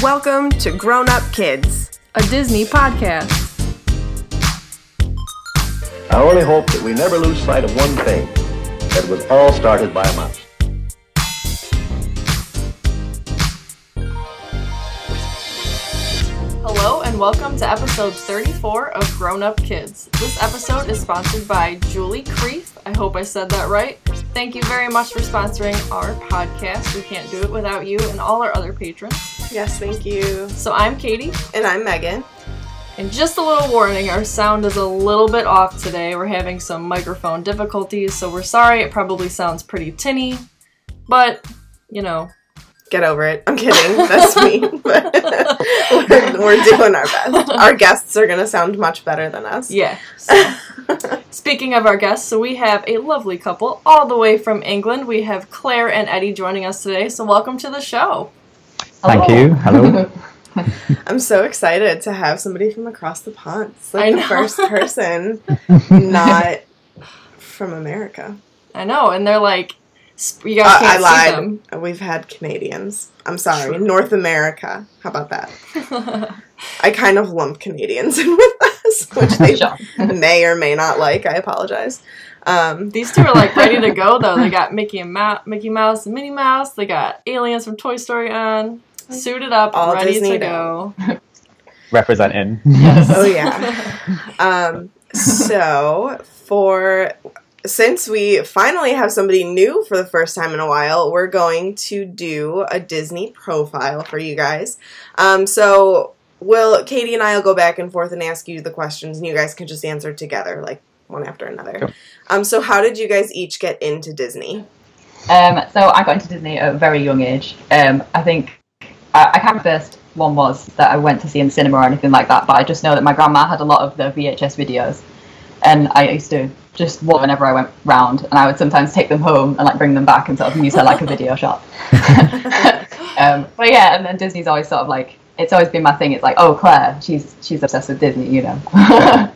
Welcome to Grown Up Kids. a Disney podcast. I only hope that we never lose sight of one thing that was all started by a mouse. Hello and welcome to episode 34 of Grown Up Kids. This episode is sponsored by Julie Creef. I hope I said that right. Thank you very much for sponsoring our podcast. We can't do it without you and all our other patrons. Yes, thank you. So I'm Katie, And I'm Megan. and just a little warning our sound is a little bit off today. We're having some microphone difficulties, so we're sorry. It probably sounds pretty tinny, but you know, Get over it. I'm kidding. That's me. We're, we're doing our best. Our guests are going to sound much better than us. yeah. So. Speaking of our guests, so we have a lovely couple all the way from England. We have Claire and Eddie joining us today. So welcome to the show. Thank you. Hello. I'm so excited to have somebody from across the pond. It's like I the know. first person not from America. I know, and they're like, you Uh, guys I can't see lied. them. We've had Canadians. I'm sorry. North America. How about that? I kind of lump Canadians in with us, which they Sure. may or may not like. I apologize. Um, These two are like ready to go though. They got Mickey and Ma- Mickey Mouse and Minnie Mouse. They got aliens from Toy Story on, suited up, All ready Disney to now. go. Representing. oh yeah. Um, so for since we finally have somebody new for the first time in a while, we're going to do a Disney profile for you guys. Um, so will Katie and I will go back and forth and ask you the questions, and you guys can just answer together, like one after another. Cool. Um, so how did you guys each get into Disney? Um, so I got into Disney at a very young age. Um, I think I, I can't remember the first one was that I went to see in the cinema or anything like that, but I just know that my grandma had a lot of the VHS videos, and I used to just watch whenever I went round, and I would sometimes take them home and like bring them back and sort of use her like a video shop. um, but yeah, and then Disney's always sort of like it's always been my thing. It's like, oh Claire, she's she's obsessed with Disney, you know.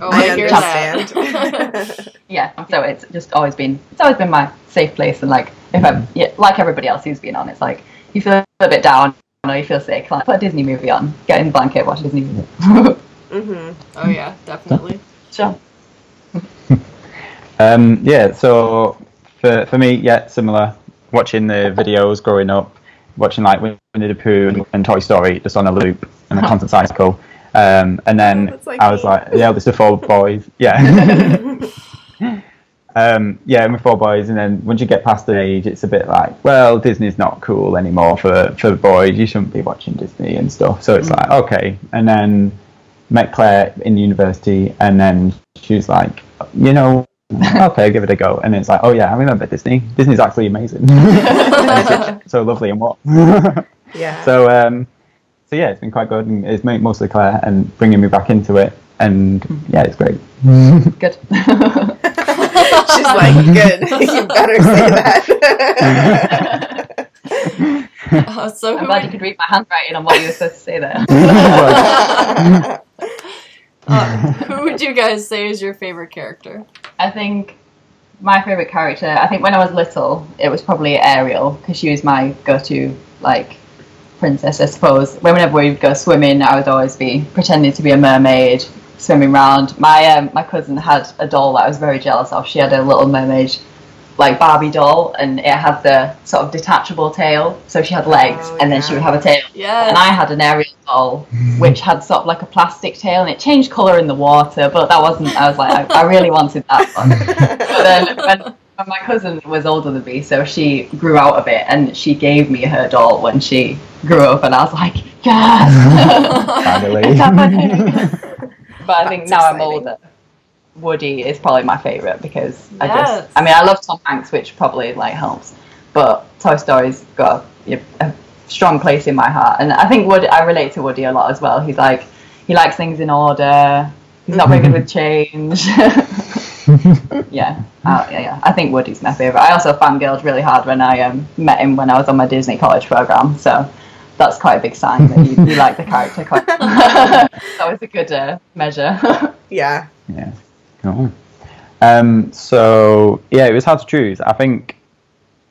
Oh, I hear understand. yeah so it's just always been it's always been my safe place and like if i'm yeah, like everybody else who's been on it's like you feel a bit down or you feel sick like put a disney movie on get in the blanket watch a disney movie hmm oh yeah, definitely. sure Um, yeah, so for, for me, yeah, similar. Watching the videos growing up, watching like Winnie the Pooh and, and Toy Story just on a loop and a constant cycle. Um, and then That's like I was me. like yeah, the eldest of four boys. Yeah. Um, yeah, and with four boys, and then once you get past the age, it's a bit like, well, Disney's not cool anymore for for boys. You shouldn't be watching Disney and stuff. So it's like, okay. And then met Claire in university, and then she was like, you know, okay, give it a go. And it's like, oh yeah, I remember Disney. Disney's actually amazing. so lovely and what. Yeah. so um, so yeah, it's been quite good, and it's mostly Claire and bringing me back into it, and yeah, it's great. good She's like, good. you better say that. Uh, so i'm who glad you could read my handwriting on what you were supposed to say there uh, who would you guys say is your favorite character? I think my favorite character. I think when I was little, it was probably Ariel because she was my go-to like princess, I suppose. Whenever we'd go swimming, I would always be pretending to be a mermaid, swimming around. My um, my cousin had a doll that I was very jealous of. She had a little mermaid. Like Barbie doll, and it had the sort of detachable tail, so she had legs, Oh, and then she would have a tail. Yeah. And I had an Ariel doll, which had sort of like a plastic tail, and it changed colour in the water, but that wasn't. I was like, I, I really wanted that one. But then when, when my cousin was older than me, so she grew out of it, and she gave me her doll when she grew up, and I was like, yes, Finally. But I think now I'm older. Woody is probably my favourite because I just, I mean, I love Tom Hanks, which probably like helps, but Toy Story's got a, a strong place in my heart, and I think Woody, I relate to Woody a lot as well. He's like, he likes things in order. He's not very good with change. yeah, uh, yeah, yeah. I think Woody's my favourite. I also fangirled really hard when I um, met him when I was on my Disney College program, so that's quite a big sign that you, you like the character. Quite. that was a good uh, measure. yeah. Yeah. Cool. Um, so yeah, it was hard to choose. I think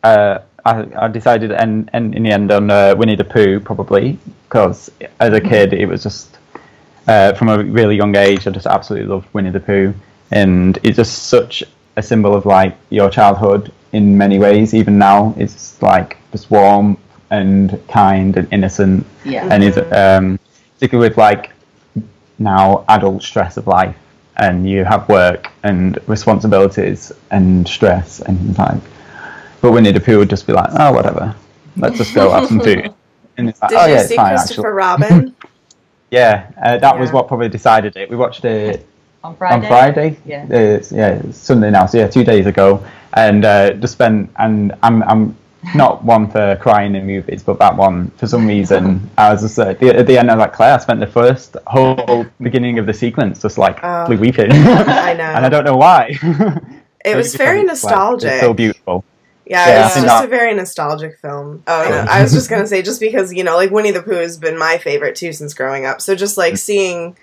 uh, I, I decided, and, and in the end, on uh, Winnie the Pooh probably because as a kid it was just uh, from a really young age I just absolutely loved Winnie the Pooh, and it's just such a symbol of like your childhood in many ways. Even now, it's like just warm and kind and innocent, Yeah. and it's um, particularly with like now adult stress of life and you have work and responsibilities and stress and like but Winnie the Pooh would just be like oh whatever. Let's just go have some food. And it's like Did oh you yeah it's see fine Christopher actually. Robin? yeah uh, that was what probably decided it. We watched it On Friday. on Friday? Yeah. it's, yeah Sunday now so yeah two days ago. And uh, just spent and I'm I'm not one for crying in movies, but that one for some reason I was just uh, at, the, at the end was like Claire. I spent the first whole beginning of the sequence just like Oh. weeping. I know. and I don't know why. It was very nostalgic. so beautiful. Yeah, Yeah, it's just that- a very nostalgic film. Oh, no, I was just gonna say, just because you know, like Winnie the Pooh has been my favorite too since growing up. So just Mm. like seeing,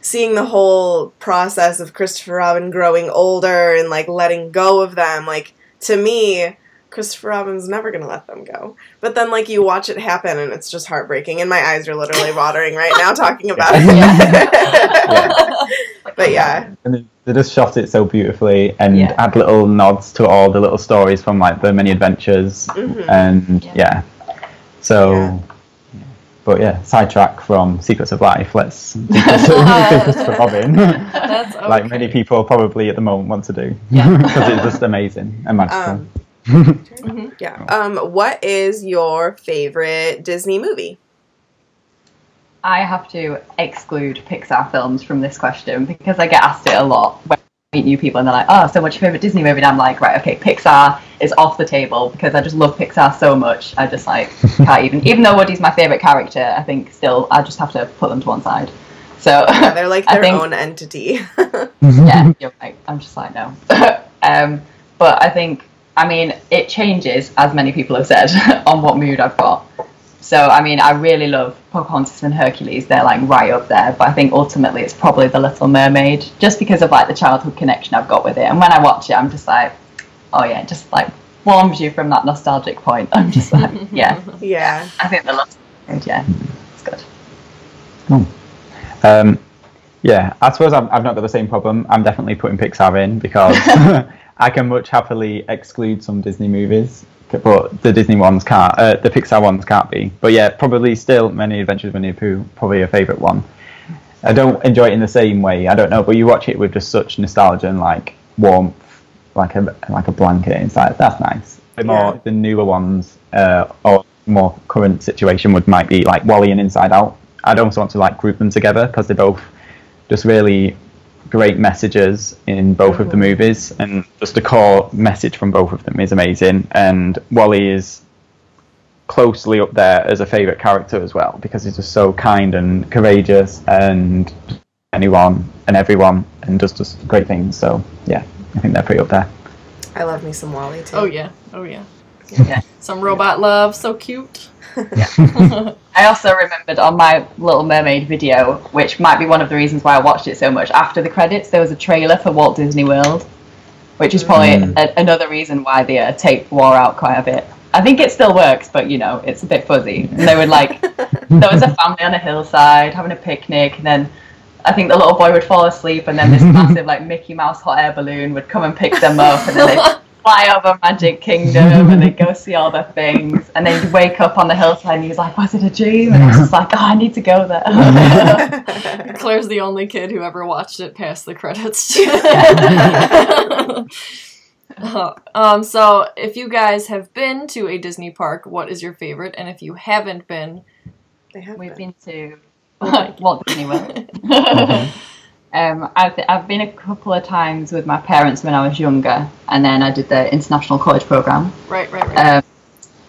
seeing the whole process of Christopher Robin growing older and like letting go of them, like to me, Christopher Robin's never gonna let them go. But then like you watch it happen and it's just heartbreaking, and my eyes are literally watering right now talking about it. but yeah, And they- they just shot it so beautifully and Yeah. had little nods to all the little stories from like the many adventures Mhm. and Yeah. yeah. So, Yeah. but yeah, sidetrack from Secrets of Life. Let's do Christopher Robin, That's okay. like many people probably at the moment want to do Yeah. because it's just amazing and magical. Um, Yeah. Um, what is your favorite Disney movie? I have to exclude Pixar films from this question because I get asked it a lot when I meet new people and they're like, "Oh, so what's your favorite Disney movie?" And I'm like, "Right, okay, Pixar is off the table because I just love Pixar so much. I just like can't even. Even though Woody's my favorite character, I think still I just have to put them to one side. So Yeah, they're like their think- own entity. yeah, you're right. I'm just like no. um, but I think I mean it changes as many people have said on what mood I've got. So I mean I really love Pocahontas and Hercules. They're like right up there. But I think ultimately it's probably The Little Mermaid, just because of like the childhood connection I've got with it. And when I watch it, I'm just like, oh yeah, it just like warms you from that nostalgic point. I'm just like, yeah, yeah. I think The Little Mermaid, yeah, it's good. Um, yeah, I suppose I've, I've not got the same problem. I'm definitely putting Pixar in because I can much happily exclude some Disney movies, but the Disney ones can't. Uh, the Pixar ones can't be. But yeah, probably still Many Adventures of Winnie the Pooh, probably a favourite one. I don't enjoy it in the same way. I don't know, but you watch it with just such nostalgia and like warmth, like a like a blanket. It's like that's nice. The more Yeah. the newer ones uh, or more current situation would might be like WALL-E and Inside Out. I'd also want to like group them together because they're both just really great messages in both of the mm-hmm. movies, and just the core message from both of them is amazing. And WALL-E is closely up there as a favorite character as well because he's just so kind and courageous and anyone and everyone and does just great things. So yeah, I think they're pretty up there. I love me some WALL-E too. Oh yeah. Oh yeah. Yeah. Some robot love, so cute. I also remembered on my Little Mermaid video, which might be one of the reasons why I watched it so much. After the credits, there was a trailer for Walt Disney World, which is probably Mm. a, another reason why the uh, tape wore out quite a bit. I think it still works, but you know, it's a bit fuzzy. And they would like, there was a family on a hillside having a picnic, and then I think the little boy would fall asleep, and then this massive like Mickey Mouse hot air balloon would come and pick them up, and then they fly over Magic Kingdom and they go see all the things. And then you wake up on the hillside and he's like, Was it a dream? And it's just like, Oh, I need to go there. Claire's the only kid who ever watched it past the credits. Uh, um, so, if you guys have been to a Disney park, what is your favorite? And if you haven't been, They have We've been. been to Walt Disney World. Um, I've, I've been a couple of times with my parents when I was younger, and then I did the international college program. right, right, right. Um,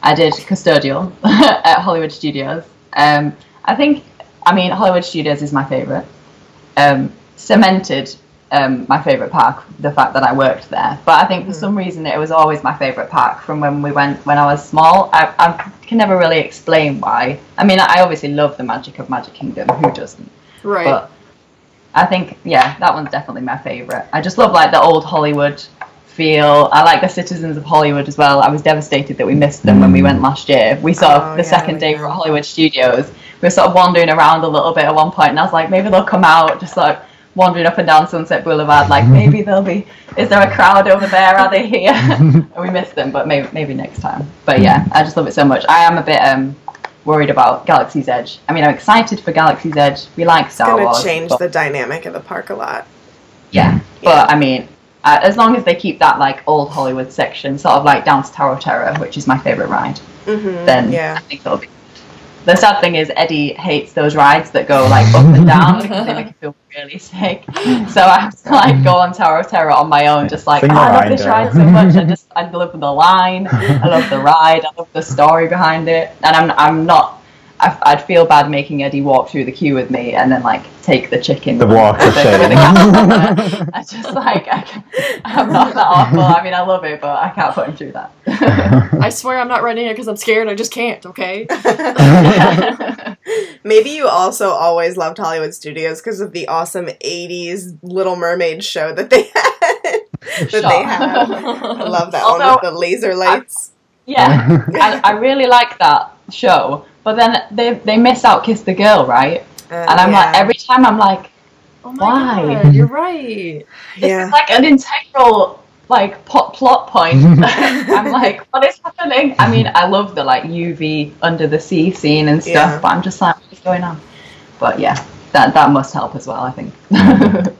I did custodial at Hollywood Studios. Um, I think, I mean, Hollywood Studios is my favourite. Um, cemented um, my favourite park, the fact that I worked there. But I think for some reason it was always my favourite park from when we went when I was small. I, I can never really explain why. I mean, I obviously love the magic of Magic Kingdom. Who doesn't? right. But I think, yeah, that one's definitely my favourite. I just love like the old Hollywood feel I like the citizens of Hollywood as well. I was devastated that we missed them when we went last year. We sort Oh, of the yeah, second like day that. we were at Hollywood Studios. We were sort of wandering around a little bit at one point, and I was like, maybe they'll come out, just like wandering up and down Sunset Boulevard. Like maybe they'll be. Is there a crowd over there? Are they here? and we missed them, but maybe maybe next time. But yeah, I just love it so much. I am a bit um worried about Galaxy's Edge. I mean, I'm excited for Galaxy's Edge. We like It's Star gonna Wars. change but- the dynamic of the park a lot. yeah, but I mean, uh, as long as they keep that like old Hollywood section, sort of like down to Tower of Terror, which is my favorite ride, hmm then yeah. I think it'll be. The sad thing is Eddie hates those rides that go like up and down because they make him feel really sick. So I have to like go on Tower of Terror on my own, just like Sing "Oh, I love ride, this ride so much. I just I love the line, I love the ride, I love the story behind it, and I'm I'm not. I, I'd feel bad making Eddie walk through the queue with me and then like take the chicken. The with- walk of the- shame. with. I just like I can, I'm not that awful. I mean, I love it, but I can't put him through that. I swear I'm not running it because I'm scared. I just can't. Okay. Maybe you also always loved Hollywood Studios because of the awesome '80s Little Mermaid show that they had. that Sure. they had. I love that one with the laser lights. Yeah, I, I really like that show, but then they they miss out Kiss the Girl, right? Uh, And I'm like every time I'm like, Oh my Why? god, you're right. this yeah. is like an integral like plot plot point. I'm like, what is happening? I mean, I love the like UV under the sea scene and stuff, Yeah. but I'm just like, what's going on? But yeah, that that must help as well, I think.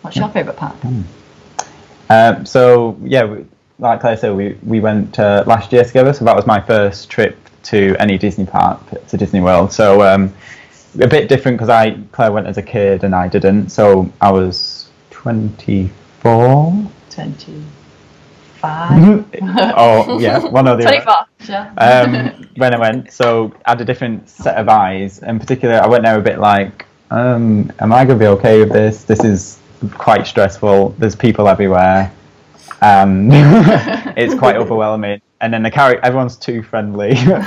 What's your favorite part? Um, so yeah, we, like Claire said, we we went uh, last year together. So that was my first trip to any Disney park to Disney World. So um, a bit different because I Claire went as a kid and I didn't. So I was twenty four. Twenty five. oh yeah, one or the Twenty other. Sure. um, when I went. So I had a different set of eyes. In particular, I went there a bit like, um, am I going to be okay with this? This is quite stressful. There's people everywhere. Um, it's quite overwhelming. And then the character, everyone's too friendly. Especially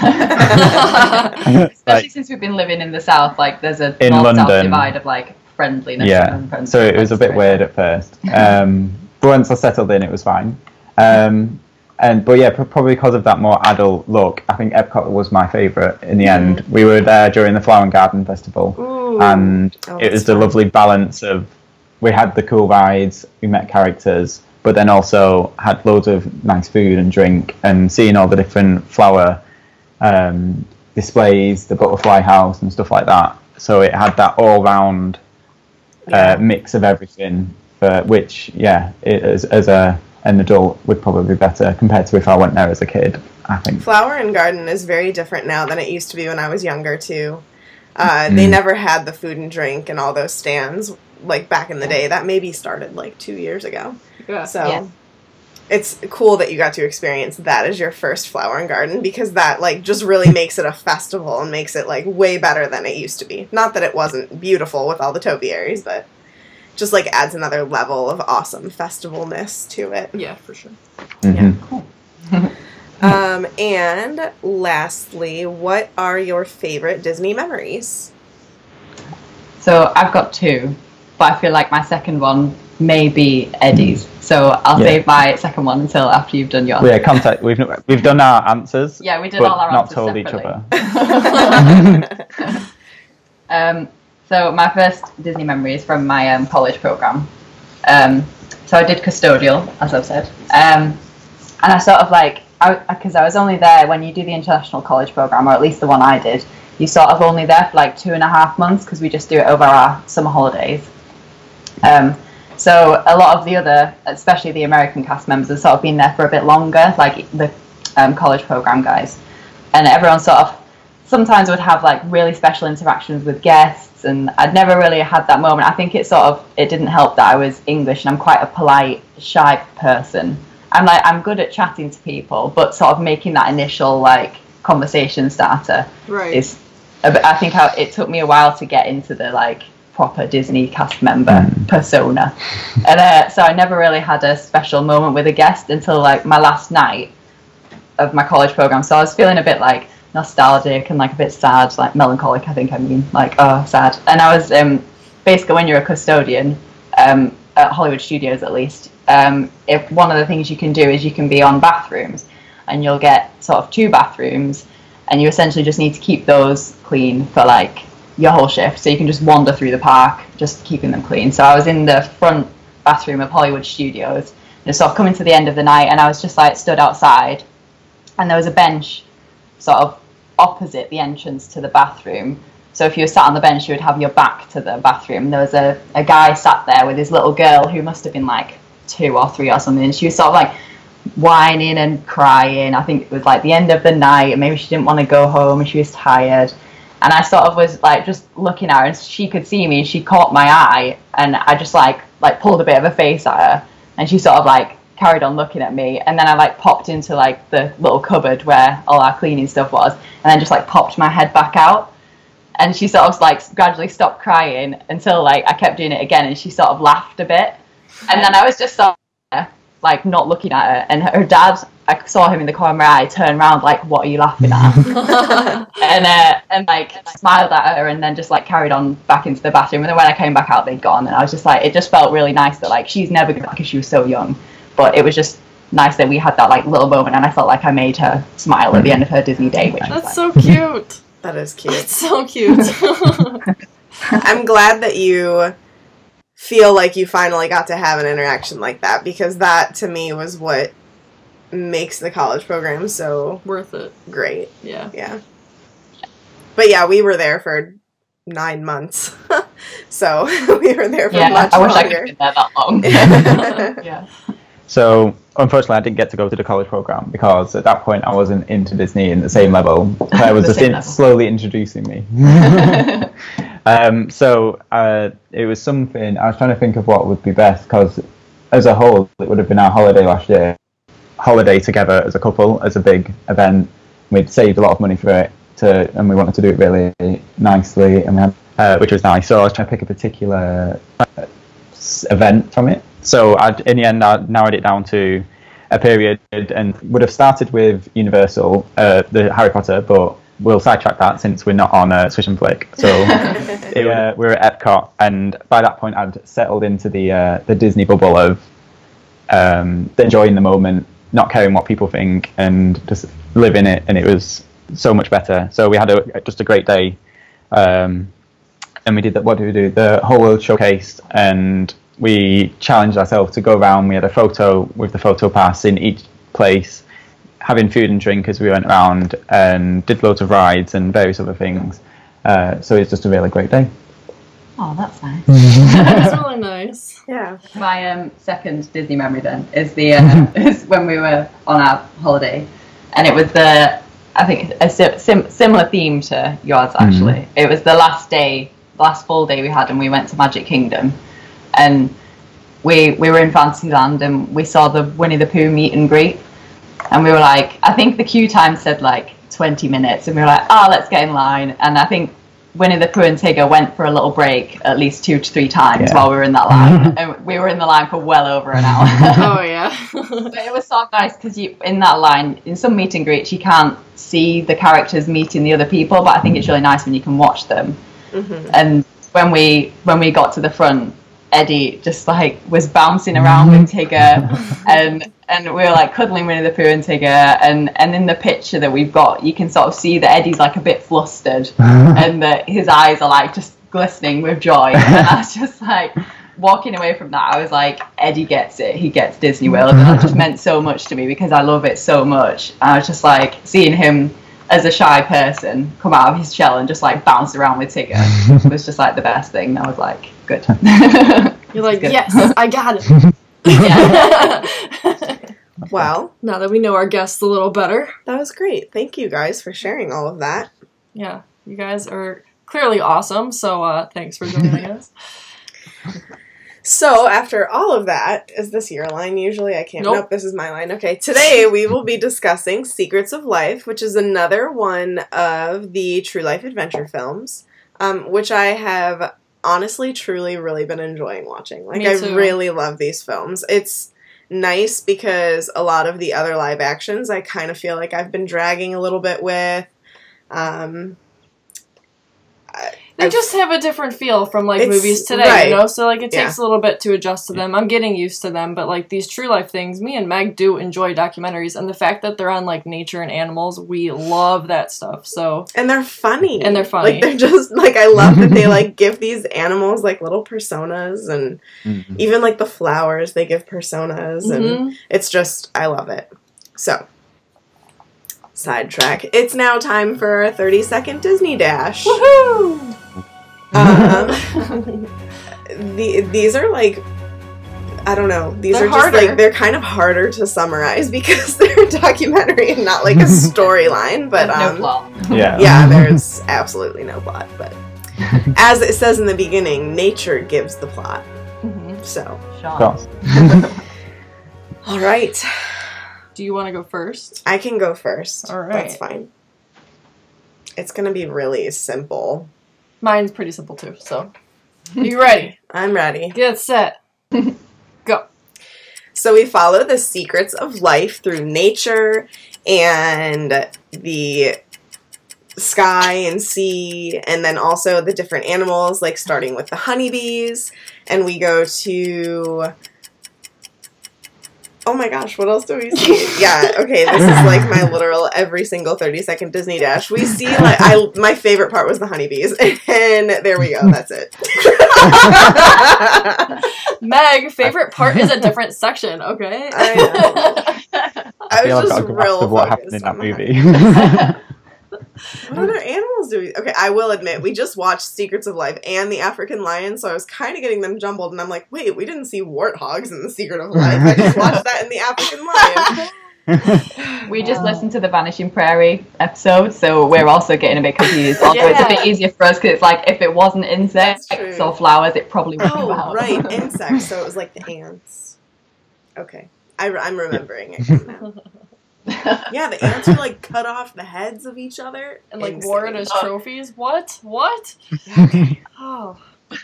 like, since we've been living in the south, like there's a In London. divide of like friendliness. yeah. friendliness. So it was a bit weird at first. Um, but once I settled in, it was fine. Um, and but yeah, probably because of that more adult look, I think Epcot was my favourite in the end. We were there during the Flower and Garden Festival, Ooh. and Oh, it was the fun. lovely balance of we had the cool rides, we met characters, but then also had loads of nice food and drink, and seeing all the different flower um, displays, the butterfly house, and stuff like that. So it had that all round uh, mix of everything, for which, yeah, it, as, as a an adult would probably be better compared to if I went there as a kid. I think. Flower and Garden is very different now than it used to be when I was younger too. Uh, They Mm. never had the food and drink and all those stands like back in the day. That maybe started like two years ago. Yeah. So Yeah. it's cool that you got to experience that as your first Flower and Garden because that like just really makes it a festival and makes it like way better than it used to be. Not that it wasn't beautiful with all the topiaries, but just like adds another level of awesome festivalness to it. Yeah, for sure. Mhm. Um, and lastly, what are your favorite Disney memories? So I've got two, but I feel like my second one may be Eddie's. So I'll Yeah. save my second one until after you've done yours. Yeah, contact. We've we've done our answers. Yeah, we did but all our answers. But not answers told each other. Um, so my first Disney memory is from my um, college program. Um, so I did custodial, as I've said, um, and I sort of like because I, was only there when you do the international college program, or at least the one I did. You sort of only there for like two and a half months because we just do it over our summer holidays. Um, so a lot of the other, especially the American cast members, have sort of been there for a bit longer, like the um, college program guys, and everyone sort of sometimes would have like really special interactions with guests and I'd never really had that moment. I think it sort of it didn't help that I was English and I'm quite a polite, shy person. I'm like I'm good at chatting to people, but sort of making that initial like conversation starter Right. is I think I, it took me a while to get into the like proper Disney cast member Mm. persona, and uh, so I never really had a special moment with a guest until like my last night of my college program. So I was feeling a bit like nostalgic and like a bit sad, like melancholic. I think I mean like oh sad. And I was um, basically when you're a custodian, um, at Hollywood Studios at least, um, if one of the things you can do is you can be on bathrooms, and you'll get sort of two bathrooms, and you essentially just need to keep those clean for like your whole shift. So you can just wander through the park, just keeping them clean. So I was in the front bathroom of Hollywood Studios, and sort of coming to the end of the night, and I was just like stood outside, and there was a bench, sort of opposite the entrance to the bathroom. So if you were sat on the bench, you would have your back to the bathroom. There was a, a guy sat there with his little girl who must have been like two or three or something. And she was sort of like whining and crying. I think it was like the end of the night, and maybe she didn't want to go home and she was tired. And I sort of was like just looking at her, and she could see me, she caught my eye, and I just like like pulled a bit of a face at her, and she sort of like carried on looking at me, and then I like popped into like the little cupboard where all our cleaning stuff was, and then just like popped my head back out, and she sort of like gradually stopped crying until like I kept doing it again, and she sort of laughed a bit, and then I was just sort of like not looking at her, and her dad, I saw him in the corner of my eye, turn around like, "What are you laughing at?" and uh, and like smiled at her, and then just like carried on back into the bathroom. And then when I came back out, they'd gone, and I was just like, it just felt really nice that like she's never gonna because she was so young, but it was just nice that we had that like little moment, and I felt like I made her smile at the end of her Disney day, which was That's like, so cute. That is cute. That's so cute. I'm glad that you feel like you finally got to have an interaction like that because that to me was what makes the college program so Worth it. great. Yeah. Yeah. But yeah, we were there for nine months. so we were there for yeah, much I wish I could have been there that long. yeah. So unfortunately, I didn't get to go to the college program because at that point I wasn't into Disney in the same level. Claire was just in, slowly introducing me. um, so uh, it was something I was trying to think of what would be best because as a whole, it would have been our holiday last year. Holiday together as a couple, as a big event. We'd saved a lot of money for it, to, and we wanted to do it really nicely, and we had, uh, which was nice. So I was trying to pick a particular uh, event from it. So I, in the end, I narrowed it down to a period, and would have started with Universal, uh, the Harry Potter, but we'll sidetrack that since we're not on uh, Swish and Flick. So it, uh, we were at Epcot, and by that point, I'd settled into the uh, the Disney bubble of um, enjoying the moment, not caring what people think, and just live in it. And it was so much better. So we had a, just a great day, um, and we did that. What did we do? The whole world showcase, and we challenged ourselves to go around. We had a photo with the photo pass in each place, having food and drink as we went around, and did loads of rides and various other things. Uh, so it's just a really great day. Oh, that's nice. That's really nice. yeah. My um, second Disney memory then is the uh, is when we were on our holiday, and it was the I think a sim- similar theme to yours actually. It was the last day, last full day we had, and we went to Magic Kingdom, and we we were in Fantasyland, and we saw the Winnie the Pooh meet and greet, and we were like, I think the queue time said like 20 minutes, and we were like, oh, let's get in line, and I think. Winnie the Pooh and Tigger went for a little break at least two to three times Yeah. while we were in that line, and we were in the line for well over an hour. Oh yeah. But it was so nice because you in that line in some meet and greets you can't see the characters meeting the other people, but I think it's really nice when you can watch them. Mm-hmm. And when we when we got to the front, Eddie just like was bouncing around with Tigger, and and we were like cuddling Winnie the Pooh and Tigger, and and in the picture that we've got, you can sort of see that Eddie's like a bit flustered, and that his eyes are like just glistening with joy, and I was just like. Walking away from that, I was like, Eddie gets it. He gets Disney World, and that just meant so much to me because I love it so much. And I was just like seeing him as a shy person come out of his shell and just like bounce around with Tigger It was just like the best thing. I was like, good. You're like, Good. yes, I got it. Well, now that we know our guests a little better. that was great. Thank you guys for sharing all of that. Yeah, you guys are clearly awesome. So uh, thanks for joining us. So, after all of that, is this your line usually? I can't. Nope. Nope, this is my line. Okay, today we will be discussing Secrets of Life, which is another one of the True Life Adventure films, um, which I have honestly, truly, really been enjoying watching. Like, I really love these films. It's nice because a lot of the other live actions I kind of feel like I've been dragging a little bit with. Um, They I've- just have a different feel from like movies today, right. you know. So like it Yeah. takes a little bit to adjust to them. I'm getting used to them, but like these true life things, me and Meg do enjoy documentaries, and the fact that they're on like nature and animals, we love that stuff. So and they're funny. And they're funny. Like they're just like I love that they like give these animals like little personas and Mhm. even like the flowers they give personas and mhm. it's just I love it. So sidetrack. It's now time for a 30 second Disney dash. woohoo! Um, the, these are like I don't know. These They're are just harder. like they're kind of harder to summarize because they're a documentary and not like a storyline. But um, no plot. Yeah. yeah, there's absolutely no plot. But as it says in the beginning, nature gives the plot. Mhm. So, Sean. all right, Do you want to go first? I can go first. All right. that's fine. It's gonna be really simple. Mine's pretty simple too. So, are you ready? I'm ready. Get set. Go. So we follow the secrets of life through nature and the sky and sea, and then also the different animals, like starting with the honeybees. And we go to. Oh my gosh, what else do we see? yeah, okay, this is like my literal every single 30 second Disney dash. We see, like, I my favorite part was the honeybees. And there we go, that's it. Meg, favorite part is a different section. Okay. I I feel was like I'll just go back real to what happened in that movie. What other animals do we? Okay, I will admit we just watched Secrets of Life and the African Lion, so I was kind of getting them jumbled, and I'm like, wait, we didn't see warthogs in the Secret of Life. I just watched that in the African Lion. We just listened to the Vanishing Prairie episode, so we're also getting a bit confused. Although it's a bit easier for us because it's like if it wasn't insects or flowers, it probably would have Oh, helped. right, insects. So it was like the ants. Okay, I, am remembering it now. Yeah, the ants who like cut off the heads of each other and like Insane. wore it as uh, trophies. What? What? Oh.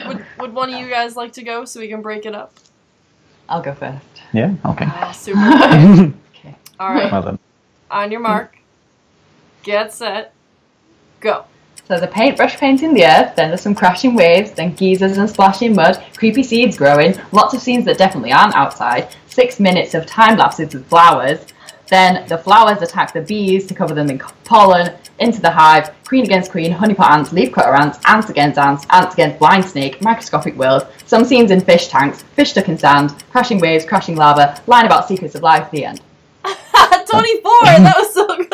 Would, would one of you guys like to go so we can break it up? I'll go first. yeah, okay. Oh, super. Okay. right. well then. On your mark. Get set. Go. So the paintbrush painting the earth, then there's some crashing waves, then geysers and splashing mud, creepy seeds growing, lots of scenes that definitely aren't outside, six minutes of time lapses with flowers, then the flowers attack the bees to cover them in pollen, into the hive, queen against queen, honeypot ants, leafcutter ants, ants against ants, ants against blind snake, microscopic world, some scenes in fish tanks, fish stuck in sand, crashing waves, crashing lava, line about secrets of life, the end. 24! That was so good!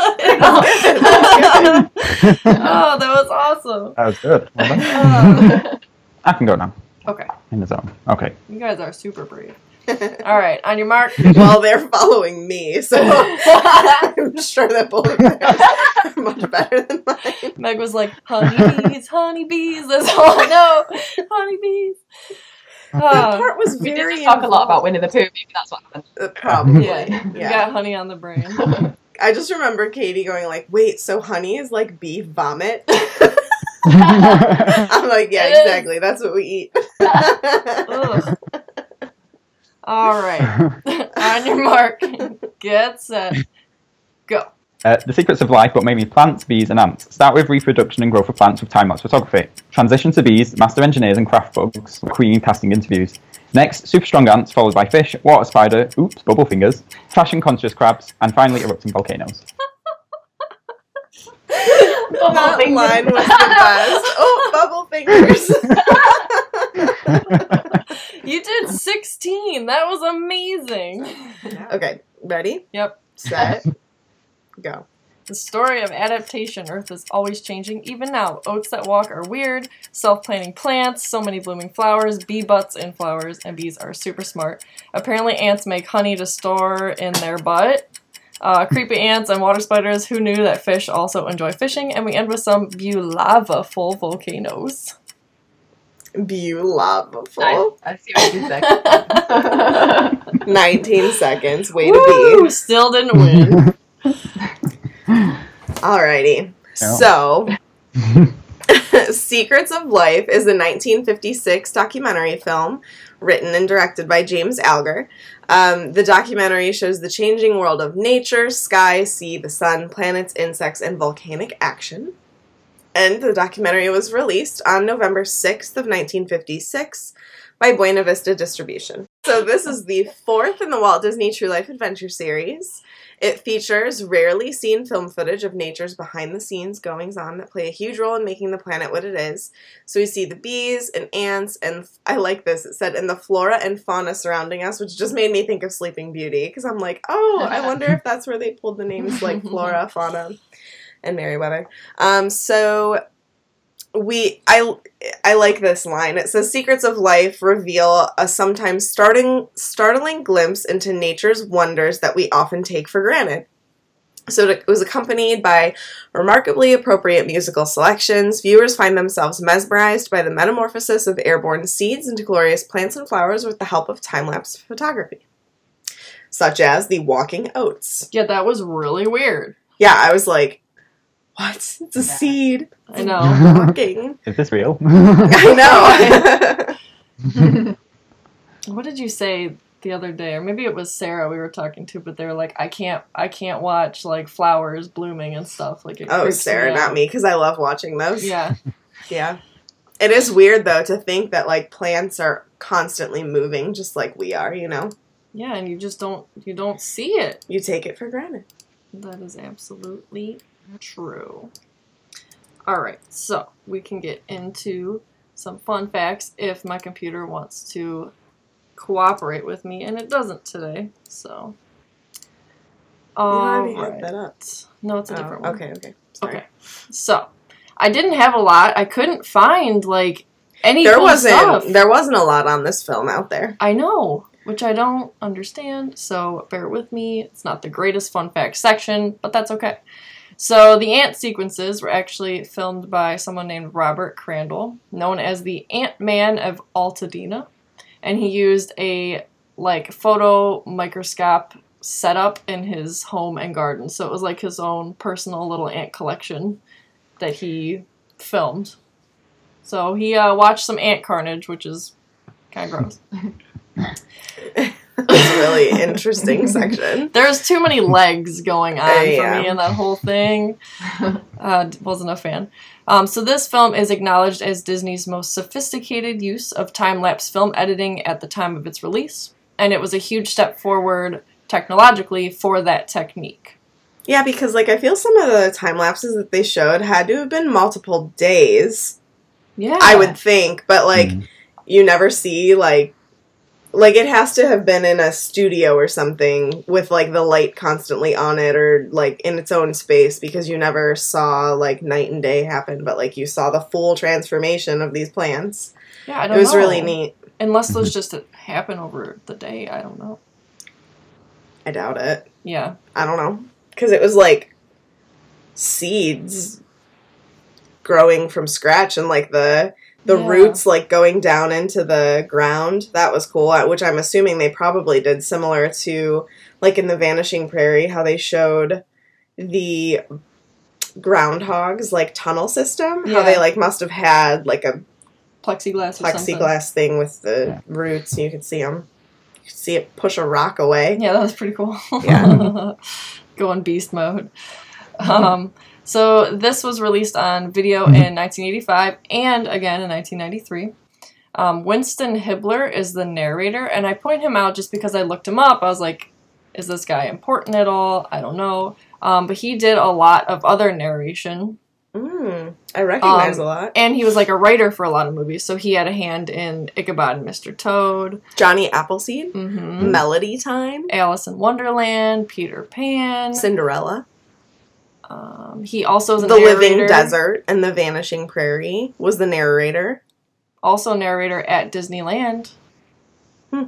oh, that was awesome. That was good. Well done. Oh. I can go now. Okay. In the zone. Okay. You guys are super brave. All right. On your mark. well, they're following me, so I'm sure that both of theirs are much better than mine. Meg was like, honeybees, honeybees. That's all I know. Honeybees. That Oh, part was We very did talk a lot about involved. Winnie the Pooh, maybe that's what happened. Uh, probably. yeah. Yeah. You got honey on the brain. I just remember Katie going like, "Wait, so honey is like beef vomit?" I'm like, "Yeah, It is. exactly. That's what we eat." Ugh. All right. On your mark. Get set. Go. Uh, the secrets of life, but mainly plants, bees, and ants. Start with reproduction and growth of plants with time-lapse photography. Transition to bees, master engineers, and craft bugs. Queen casting interviews. Next, super strong ants, followed by fish, water spider, oops, bubble fingers, fashion conscious crabs, and finally erupting volcanoes. that line was the best. Oh, bubble fingers. You did 16. That was amazing. okay, ready, Yep. set, go. The story of adaptation. Earth is always changing. Even now, oats that walk are weird. Self-planting plants, so many blooming flowers, bee butts in flowers, and bees are super smart. Apparently, ants make honey to store in their butt. Uh, creepy ants and water spiders. Who knew that fish also enjoy fishing? And we end with some lava full volcanoes. Beautiful. I see what you said. 19 seconds. Way to Woo! be. Still didn't win. Alrighty. Yeah. So, Secrets of Life is a 1956 documentary film written and directed by James Algar. Um, the documentary shows the changing world of nature, sky, sea, the sun, planets, insects, and volcanic action. And the documentary was released on November 6th of 1956 by Buena Vista Distribution. So this is the fourth in the Walt Disney True Life Adventure series. It features rarely seen film footage of nature's behind the scenes goings on that play a huge role in making the planet what it is. So we see the bees and ants, and I like this. It said, and the flora and fauna surrounding us, which just made me think of Sleeping Beauty because I'm like, oh, I wonder if that's where they pulled the names like flora, fauna, and Merryweather. Um, so we I I like this line. It says secrets of life reveal a sometimes starting startling glimpse into nature's wonders that we often take for granted. So it was accompanied by remarkably appropriate musical selections. Viewers find themselves mesmerized by the metamorphosis of airborne seeds into glorious plants and flowers with the help of time-lapse photography, such as the walking oats. Yeah, that was really weird. Yeah, I was like, what? It's a Yeah. seed. I know. Walking. Is this real? I know. what did you say the other day? Or maybe it was Sarah we were talking to, but they were like, I can't I can't watch like flowers blooming and stuff. Like it oh, creeps Sarah, me not me, because I love watching those. Yeah. Yeah. It is weird though to think that like plants are constantly moving just like we are, you know? Yeah, and you just don't you don't see it. You take it for granted. That is absolutely true. All right, so we can get into some fun facts if my computer wants to cooperate with me, and it doesn't today. So, You already Alright. had that up. no, it's a Oh, different one. okay, okay. Sorry. Okay, so I didn't have a lot. I couldn't find like any. There cool wasn't stuff. there wasn't a lot on this film out there. I know, which I don't understand, so bear with me. It's not the greatest fun fact section, but that's okay. So, the ant sequences were actually filmed by someone named Robert Crandall, known as the Ant Man of Altadena, and he used a like photo microscope setup in his home and garden. So, it was like his own personal little ant collection that he filmed. So, he uh, watched some ant carnage, which is kind of gross. it's a really interesting section. There's too many legs going on Uh, for me in that whole thing. Uh, wasn't a fan. Um, so this film is acknowledged as Disney's most sophisticated use of time-lapse film editing at the time of its release, and it was a huge step forward technologically for that technique. Yeah, because like I feel some of the time lapses that they showed had to have been multiple days. Yeah, I would think, but like Mhm. you never see like like it has to have been in a studio or something with like the light constantly on it or like in its own space because you never saw like night and day happen but like you saw the full transformation of these plants Yeah, I it don't know. It was know. really neat Unless those mm-hmm. just happen over the day, I don't know. i doubt it Yeah, i don't know because it was like seeds growing from scratch and like the the Yeah. roots like going down into the ground that was cool uh, which i'm assuming they probably did similar to like in the vanishing prairie how they showed the groundhogs like tunnel system how they like must have had like a plexiglass or something. plexiglass thing with the Yeah. roots you could see them you could see it push a rock away Yeah, that was pretty cool. Yeah. Go in beast mode. Um, so this was released on video in 1985 and again in 1993. Um, Winston Hibler is the narrator, and I point him out just because I looked him up. I was like, is this guy important at all? I don't know. Um, but he did a lot of other narration, mm, i recognize Um, a lot and he was like a writer for a lot of movies. So he had a hand in Ichabod and Mr. Toad, johnny appleseed hmm melody time Alice in Wonderland, Peter Pan. cinderella Um, he also is a the living desert and the vanishing prairie was the narrator also narrator at Disneyland. Hmm.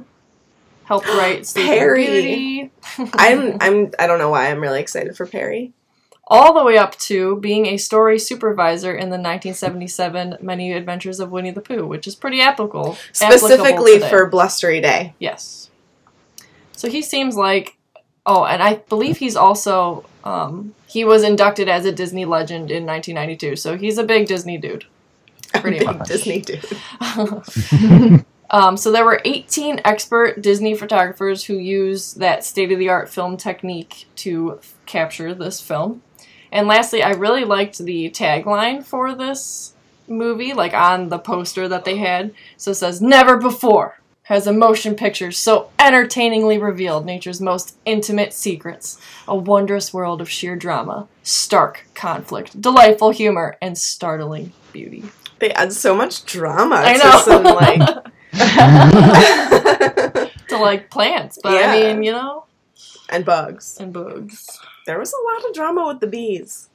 Helped write Perri. I'm i'm i don't know why i'm really excited for perri all the way up to being a story supervisor in the 1977 Many Adventures of Winnie the Pooh, which is pretty applicable. applicable specifically today. for blustery day yes. So he seems like oh, and I believe he's also um, he was inducted as a Disney legend in 1992. So he's a big Disney dude. Pretty Big much. disney dude Um, so there were 18 expert Disney photographers who used that state of the art film technique to f- capture this film. And lastly, I really liked the tagline for this movie, like on the poster that they had. So it says, Never before has a motion picture so entertainingly revealed nature's most intimate secrets. A wondrous world of sheer drama, stark conflict, delightful humor, and startling beauty. They add so much drama I to know. some like to like plants, but Yeah. I mean, you know, and bugs. and bugs. There was a lot of drama with the bees.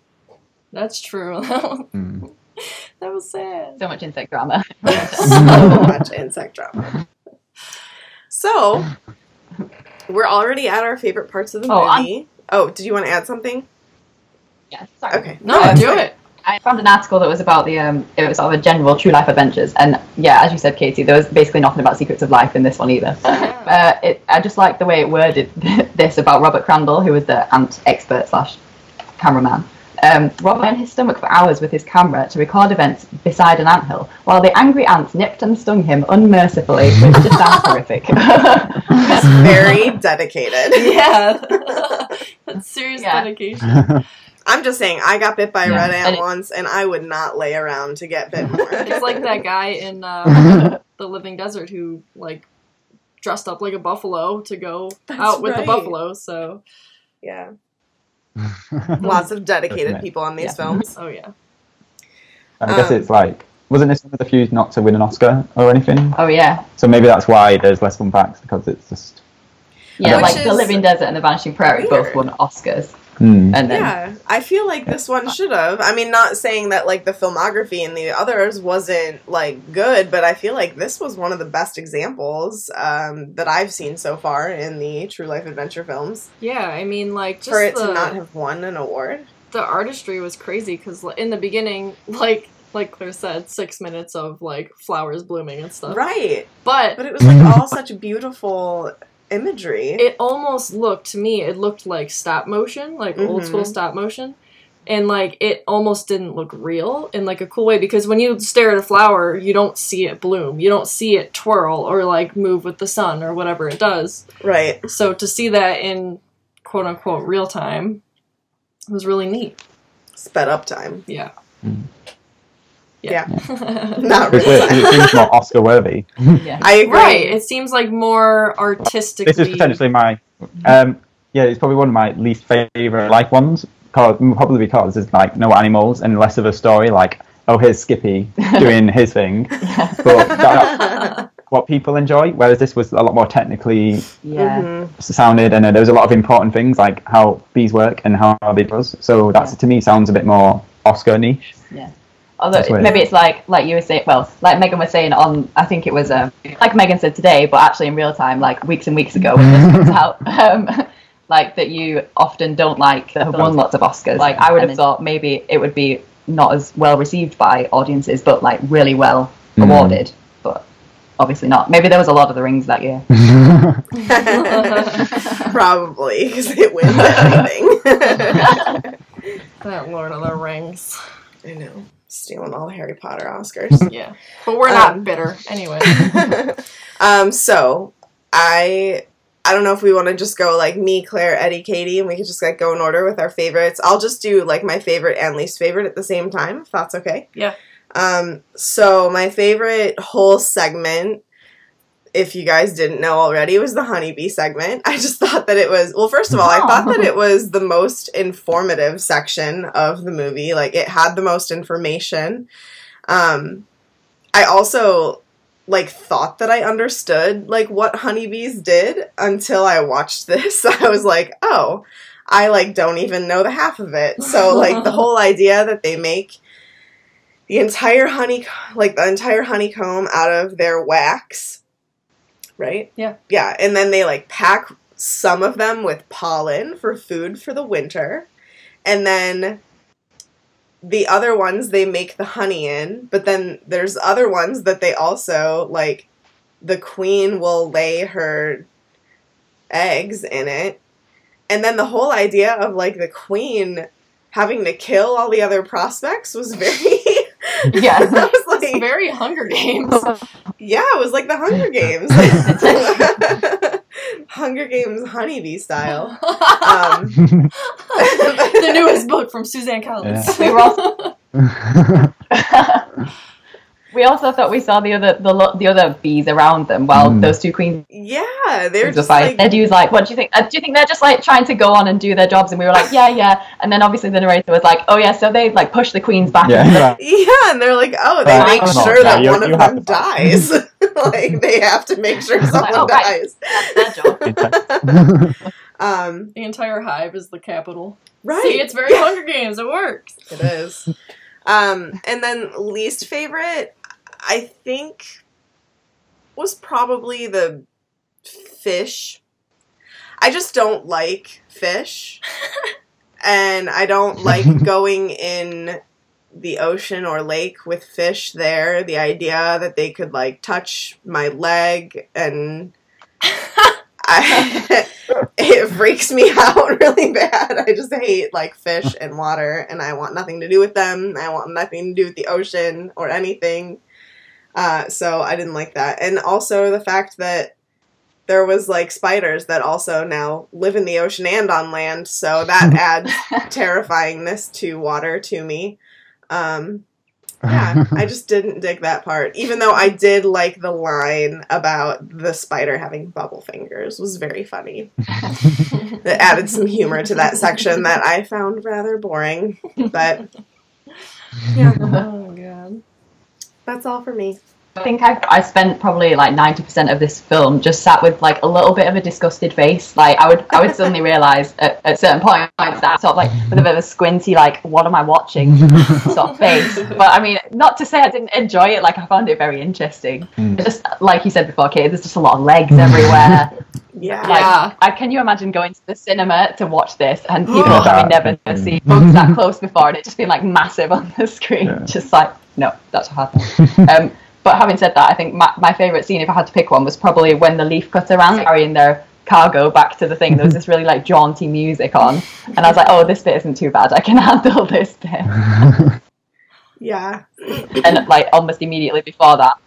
That's true. Mm. that was sad. So much insect drama. so much insect drama. So, we're already at our favorite parts of the Oh, I'm- movie. Oh, did you want to add something? Yes. sorry. Okay. No, that's do fine. it. I found an article that was about the um, it was sort of a general true life adventures, and yeah, as you said, Katie, there was basically nothing about secrets of life in this one either. Uh, it, I just like the way it worded this about Robert Crandall, who was the ant expert slash cameraman. Um, Robert lay on his stomach for hours with his camera to record events beside an anthill, while the angry ants nipped and stung him unmercifully, which just sounds horrific. He's very dedicated. Yeah. That's serious Yeah. dedication. I'm just saying, I got bit by a Yeah. red And ant it- once, and I would not lay around to get bit more. It's like that guy in uh, The Living Desert who, like, dressed up like a buffalo to go That's out with the buffalo, so. yeah, lots of dedicated people on these Yeah. films. Oh, yeah. I guess Um, it's like, wasn't this one of the few not to win an Oscar or anything? oh yeah, So maybe that's why there's less fun facts because it's just. yeah, Which like The Living Desert and The Vanishing Prairie both won Oscars, Hmm. and then Yeah, I feel like this one should have. I mean, not saying that like the filmography and the others wasn't like good, but I feel like this was one of the best examples um, that I've seen so far in the true life adventure films. Yeah, I mean, like, just For it the, to not have won an award, the artistry was crazy because in the beginning, like, like Claire said, six minutes of, like, flowers blooming and stuff. right? But But it was like all such beautiful imagery. it almost looked to me it looked like stop motion like old Mhm. school stop motion and like it almost didn't look real in like a cool way because when you stare at a flower you don't see it bloom you don't see it twirl or like move with the sun or whatever it does right. so to see that in quote unquote real time was really neat Sped up time. yeah Mm. Yeah. yeah Not It's real weird 'cause it seems more Oscar worthy. yeah. I agree. right it seems like more artistically This is potentially my. Um, yeah, it's probably one of my least favorite like ones. Cause, probably because there's like no animals and less of a story. Like, oh, here's Skippy doing his thing. But that, what people enjoy. Whereas this was a lot more technically yeah. Mhm. sounded, and uh, there was a lot of important things like how bees work and how they does. So that Yeah. to me sounds a bit more Oscar niche. Although That's maybe it's like like you were saying, well, like Megan was saying on, I think it was um, like Megan said today, but actually in real time, like weeks and weeks ago when this comes out, um, like that you often don't like that have won lots of Oscars. Like I would have thought maybe it would be not as well received by audiences, but like really well Mm. awarded. But obviously not. Maybe there was a lot of the rings that year. Probably because it wins everything. that lord of the rings I know, stealing all the Harry Potter Oscars. yeah but we're not Um, bitter anyway um, so I I don't know if we want to just go like me, Claire, Eddie, Katie, and we could just like go in order with our favorites. I'll just do like my favorite and least favorite at the same time, if that's okay. Yeah. Um, so my favorite whole segment, if you guys didn't know already, it was the honeybee segment. I just thought that it was well, first of all, I thought that it was the most informative section of the movie. Like it had the most information. Um, I also like thought that I understood like what honeybees did until I watched this. I was like, oh, I like don't even know the half of it. So like the whole idea that they make the entire honey like the entire honeycomb out of their wax, right? Yeah. Yeah, and then they like pack some of them with pollen for food for the winter. And then the other ones they make the honey in, but then there's other ones that they also like the queen will lay her eggs in it. And then the whole idea of like the queen having to kill all the other prospects was very Yeah. I was It's like very Hunger Games. yeah, it was like the Hunger Games. Hunger Games honeybee style. Um, the the newest book from Suzanne Collins. We were also we also thought we saw the other the lo- the other bees around them while Mm. those two queens Yeah, they're were just fighting. like, Eddie was like, "What do you think? Uh, do you think they're just like trying to go on and do their jobs?" And we were like, "Yeah, yeah." And then obviously the narrator was like, "Oh yeah, so they like push the queens back." into the- yeah. yeah, and they're like, oh, they Right. make Oh, sure yeah, that you- one you of have them dies. like they have to make sure someone oh, right. dies. That's. Um, the entire hive is the capital. right. See, it's very Yeah. Hunger Games. It works. It is. Um, and then least favorite, I think, was probably the fish. I just don't like fish. and I don't like going in the ocean or lake with fish there. The idea that they could like touch my leg and I, it freaks me out really bad. I just hate like fish and water, and I want nothing to do with them. I want nothing to do with the ocean or anything. Uh, so I didn't like that, and also the fact that there was like spiders that also now live in the ocean and on land. So that adds terrifyingness to water to me. Um, yeah, I just didn't dig that part. Even though I did like the line about the spider having bubble fingers was very funny. it added some humor to that section that I found rather boring. But yeah, Oh god. That's all for me. I think I, I spent probably like ninety percent of this film just sat with like a little bit of a disgusted face. Like I would I would suddenly realise at, at certain points that sort of like with a bit of a squinty like what am I watching sort of face. But I mean, not to say I didn't enjoy it. Like I found it very interesting. Mm. Just like you said before, Kate, there's just a lot of legs everywhere. Yeah. Like, Yeah. I, can you imagine going to the cinema to watch this and people Oh. having never Mm. seen bugs that close before and it just being like massive on the screen? Yeah. Just like, no, that's a hard thing. um, but having said that, I think my, my favourite scene, if I had to pick one, was probably when the leaf cutter ran carrying their cargo back to the thing. There was this really like jaunty music on, and I was like, oh, this bit isn't too bad. I can handle this bit. Yeah. and like almost immediately before that,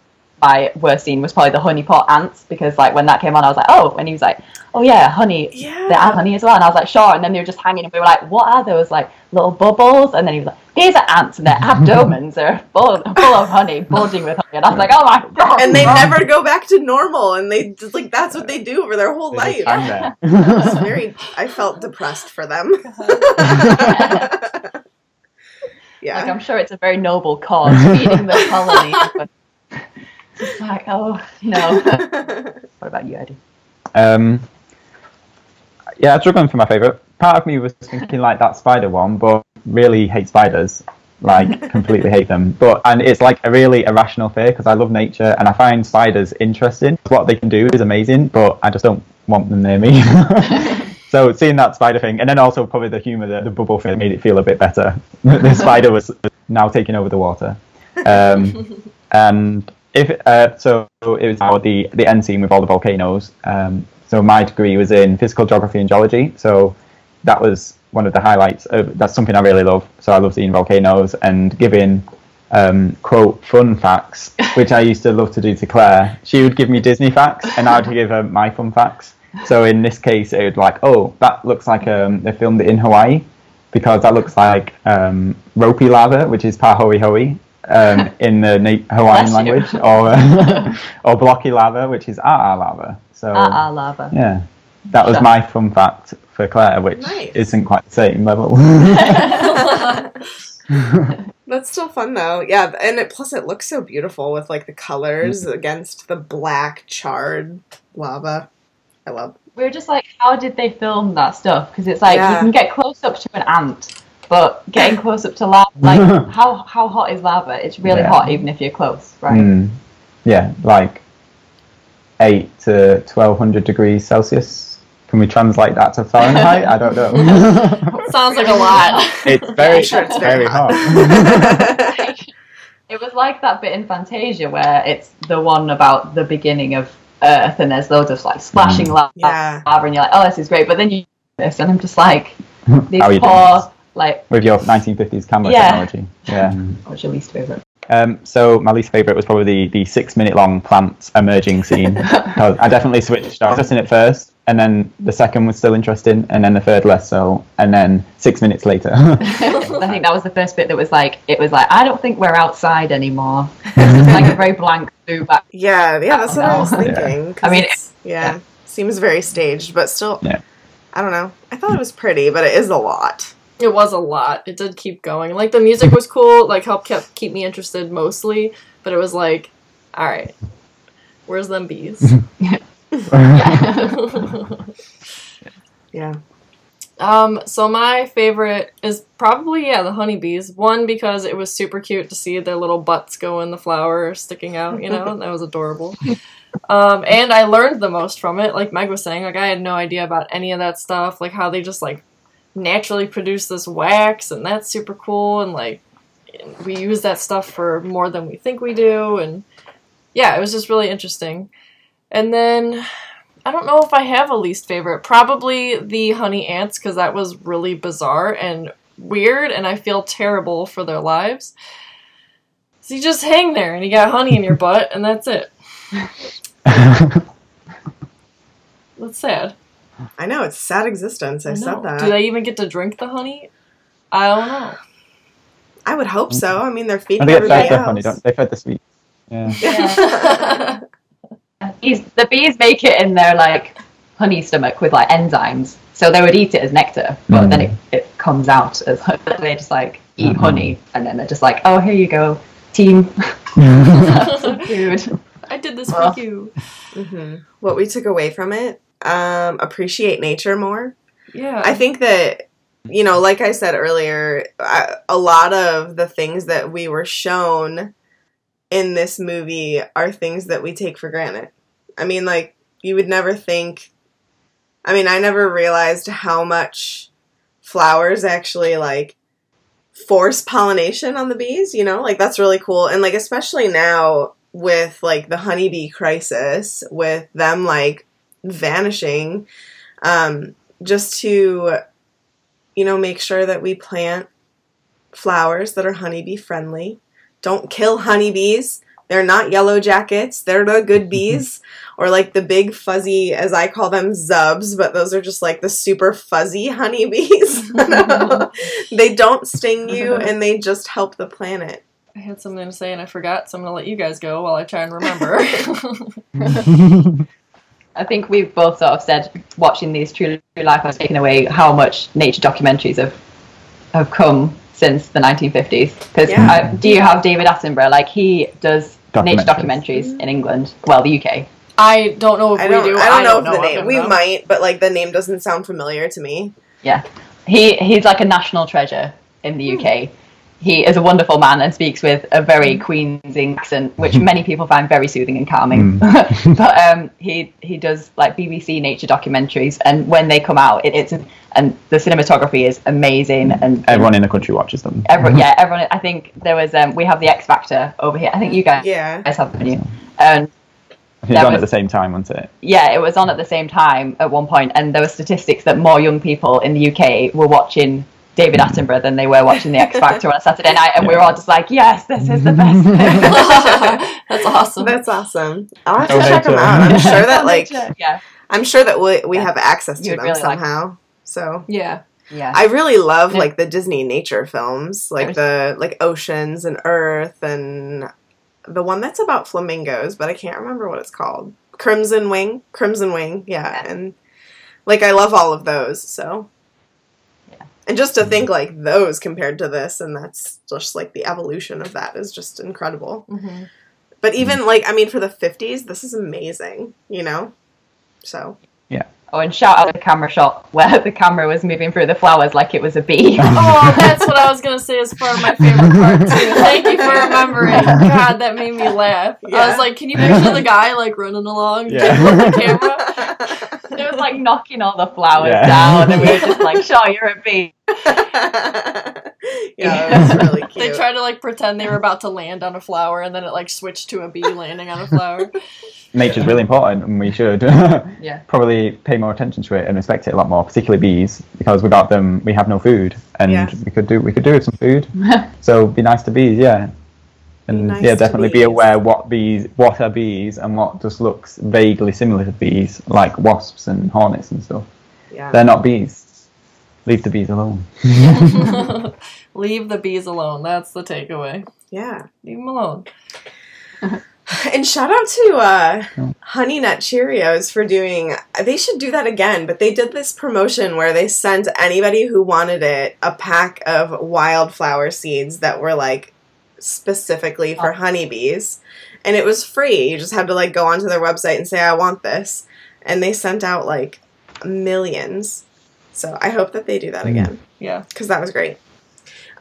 my worst scene was probably the honey pot ants because like when that came on, I was like, oh, and he was like, oh yeah, honey, Yeah. they add honey as well, and I was like, sure. And then they were just hanging, and we were like, what are those like little bubbles? And then he was like, these are ants, and their abdomens are full, full of honey, bulging with honey. And I was like, oh my god! And they never go back to normal, and they just like that's what they do for their whole life. I'm there. Was very. I felt depressed for them. yeah. Like I'm sure it's a very noble cause, feeding the colony. but just like, oh no. what about you, Eddie? Um, yeah, I'm struggling for my favourite. Part of me was thinking like that spider one, but really hate spiders. Like completely hate them. But and it's like a really irrational fear because I love nature and I find spiders interesting. What they can do is amazing, but I just don't want them near me. so seeing that spider thing, and then also probably the humour, the, the bubble thing made it feel a bit better. the spider was now taking over the water. Um, and if uh, so, it was the the end scene with all the volcanoes. Um, so my degree was in physical geography and geology. So that was one of the highlights. Of, that's something I really love. So I love seeing volcanoes and giving um, quote fun facts, which I used to love to do to Claire. She would give me Disney facts, and I'd give her my fun facts. So in this case, it would like, oh, that looks like um, they filmed it in Hawaii because that looks like um, ropey lava, which is pahoehoe um, in the na- Hawaiian language, or uh, or blocky lava, which is a'a lava. So Ah, ah, lava. yeah, that was Sure. my fun fact for Claire, which Nice. isn't quite the same level. That's still fun though. Yeah, and it, plus it looks so beautiful with like the colors against the black charred lava. I love. we were just like, how did they film that stuff? Because it's like Yeah. you can get close up to an ant, but getting close up to lava, like how how hot is lava? It's really Yeah. hot even if you're close, right? Mm. Yeah, like eight to twelve hundred degrees Celsius. Can we translate that to Fahrenheit? I don't know. Sounds like a lot. it's very, sure it's very very hot. It was like that bit in Fantasia where it's the one about the beginning of Earth, and there's loads of like splashing lava, Yeah. and you're like, oh, this is great. But then you this, and I'm just like, these How doing poor, like, With your 1950s camera Yeah. technology. Yeah. what's your least favorite? Um, so my least favourite was probably the, the six minute long plant emerging scene. 'Cause I definitely switched. I was just in it first, and then the second was still interesting, and then the third less so, and then six minutes later. I think that was the first bit that was like, it was like, I don't think we're outside anymore. It's like a very blank blue back. Yeah, yeah, that's what I was thinking. Yeah. I mean, it's- yeah, yeah. seems very staged, but still, Yeah. I don't know. I thought it was pretty, but it is a lot. It was a lot. It did keep going. Like the music was cool, like helped kept keep me interested mostly, but it was like, all right, where's them bees? Yeah. um, so my favorite is probably yeah the honeybees. One because it was super cute to see their little butts go in the flower sticking out. You know that was adorable. Um, and I learned the most from it. Like Meg was saying, like I had no idea about any of that stuff. Like how they just like naturally produce this wax, and that's super cool. And like we use that stuff for more than we think we do. And yeah, it was just really interesting. And then I don't know if I have a least favorite. Probably the honey ants because that was really bizarre and weird, and I feel terrible for their lives. So you just hang there and you got honey in your butt, and that's it. That's sad. I know it's a sad existence. I, know. said that. Do they even get to drink the honey? I don't know. I would hope so. I mean, they're feeding think it's everybody fed the honey, else. don't they? Fed the sweet. Yeah. Bees, the bees make it in their like honey stomach with like enzymes, so they would eat it as nectar, but Mm. then it, it comes out as honey. They just like eat Mhm. honey, and then they're just like, oh, here you go, team. Food. I did this Well. for you. hmm What we took away from it, um, appreciate nature more. Yeah. I think that you know, like I said earlier, I, a lot of the things that we were shown in this movie are things that we take for granted. I mean, like you would never think. I mean, I never realized how much flowers actually like force pollination on the bees. You know, like that's really cool, and like especially now with like the honeybee crisis, with them like vanishing, um, just to you know, make sure that we plant flowers that are honeybee friendly. Don't kill honeybees. They're not yellow jackets. They're the good bees. or like the big fuzzy, as I call them, zubs, but those are just like the super fuzzy honeybees. they don't sting you and they just help the planet. I had something to say and I forgot, so I'm gonna let you guys go while I try and remember. I think we've both sort of said watching these True Life has taken away how much nature documentaries have have come since the 1950s. Because Yeah. do you have David Attenborough? Like he does nature Documentaries. documentaries in England, well, the UK. I don't know if I we don't, do. I don't know if the name. We though. might, but like the name doesn't sound familiar to me. Yeah, he he's like a national treasure in the hmm. UK. He is a wonderful man and speaks with a very Queensing accent, which many people find very soothing and calming. but um, he he does like BBC nature documentaries, and when they come out, it, it's and the cinematography is amazing. And Everyone in the country watches them. everyone, yeah, everyone. I think there was um, we have the X Factor over here. I think you guys Yeah. guys have haven't you? And It was That on at the same time, wasn't it? yeah, it was on at the same time at one point, and there were statistics that more young people in the UK were watching David Attenborough than they were watching the X Factor on a Saturday night, and we were all just like, "Yes, this is the best." That's awesome. That's awesome. I'll have to Oh, check them out. I'm sure that like yeah, I'm sure that we we Yeah. have access to You'd them really like somehow. so yeah. yeah. I really love Yeah. like the Disney nature films, like the like Oceans and Earth and the one that's about flamingos, but I can't remember what it's called. Crimson Wing, Crimson Wing, yeah, Yeah. and like I love all of those. So, Yeah. And just to think like those compared to this, and that's just like the evolution of that is just incredible. hmm But even like I mean, for the fifties, this is amazing. You know, so Oh, and shout out the camera shot where the camera was moving through the flowers like it was a bee. Oh, that's what I was gonna say as part of my favorite part too. Thank you for remembering. God, that made me laugh. I was like, can you picture the guy like running along Yeah. with the camera? it was like knocking all the flowers Yeah. down, and we were just like, "Sure, you're a bee." yeah, that was really cute. They tried to like pretend they were about to land on a flower, and then it like switched to a bee landing on a flower. Nature's really important, and we should Yeah. probably pay more attention to it and respect it a lot more, particularly bees, because without them, we have no food, and Yes. we could do we could do with some food. so be nice to bees, yeah. and nice yeah, to definitely be aware what bees, what are bees, and what just looks vaguely similar to bees, like wasps and hornets and stuff. Yeah. They're not bees. Leave the bees alone. Leave the bees alone. That's the takeaway. yeah. Leave them alone. And shout out to uh, Yeah. Honey Nut Cheerios for doing. They should do that again. But they did this promotion where they sent anybody who wanted it a pack of wildflower seeds that were like specifically for honeybees, and it was free. You just had to like go onto their website and say I want this, and they sent out like millions. So I hope that they do that Mm. again Yeah. because that was great.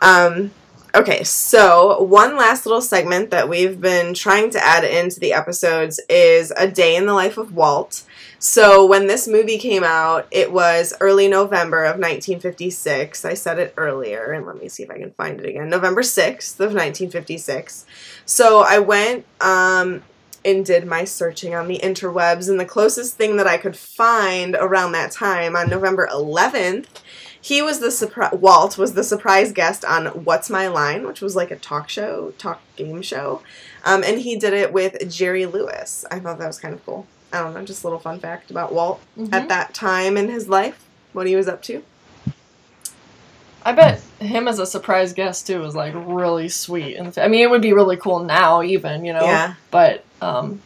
Um, okay, so one last little segment that we've been trying to add into the episodes is a day in the life of Walt. So when this movie came out, it was early November of 1956. I said it earlier, and let me see if I can find it again. November 6th of 1956. So I went um, and did my searching on the interwebs, and the closest thing that I could find around that time on November 11th he was the surprise walt was the surprise guest on what's my line which was like a talk show talk game show um, and he did it with jerry lewis i thought that was kind of cool i don't know just a little fun fact about walt Mhm. at that time in his life what he was up to I bet him as a surprise guest too was like really sweet, and I mean it would be really cool now, even you know. Yeah. But um,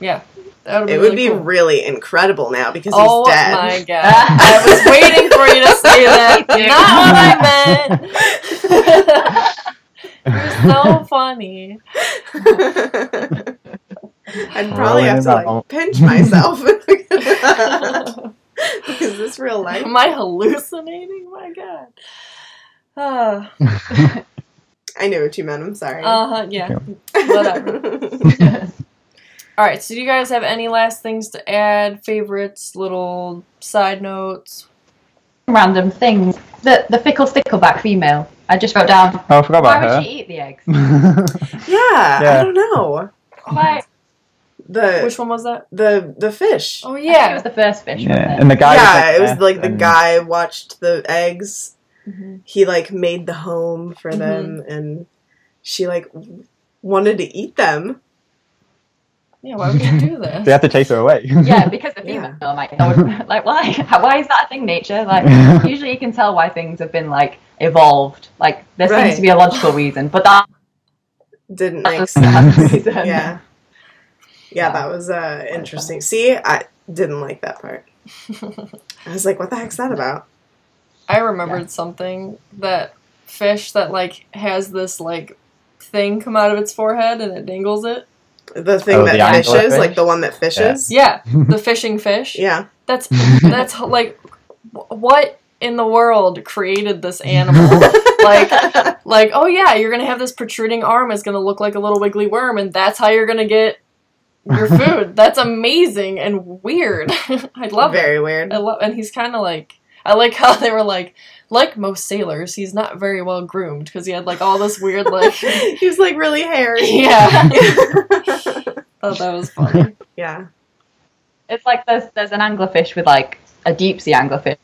yeah, that would be it really would be cool. really incredible now because he's dead. oh my god! I was waiting for you to say that. Not what I meant. You're so funny. i'd probably Oh, have to like pinch myself is this real life Am I hallucinating? My god. Uh i knew what you meant i'm sorry Uh huh. Yeah. Whatever. All right. So, do you guys have any last things to add? Favorites, little side notes? Random things. The the fickle stickleback female. I just wrote down. Oh, I forgot about Why about would she eat the eggs? yeah, i don't know Why? the Which one was that? the the fish Oh yeah, It was the first fish. yeah, Wasn't it? and the guy. yeah, was, it was like the and- guy watched the eggs. Mhm. He like made the home for Mhm. them, and she like wanted to eat them. Yeah. Why would you do this? They have to chase her away. yeah, because the Yeah. female. I'm like, that like why? Why is that a thing? Nature. Like usually you can tell why things have been like evolved. Like there Right. seems to be a logical reason, but that Didn't make doesn't have a sense. yeah. yeah, Yeah. that was uh, interesting. See, I didn't like that part. I was like, "What the heck's that about?" I remembered something that fish that like has this like thing come out of its forehead and it dangles it. The thing Oh, that the anglerfish? fishes, like the one that fishes. Yeah, the fishing fish. Yeah. That's that's like what in the world created this animal? like like oh yeah, you're gonna have this protruding arm. It's gonna look like a little wiggly worm, and that's how you're gonna get your food. that's amazing and weird. I love it. very weird. I love, and he's kind of like. I like how they were like, like most sailors, he's not very well groomed because he had like all this weird like. he was like really hairy. yeah, thought that was funny. yeah. It's like there's there's an anglerfish with like a deep sea anglerfish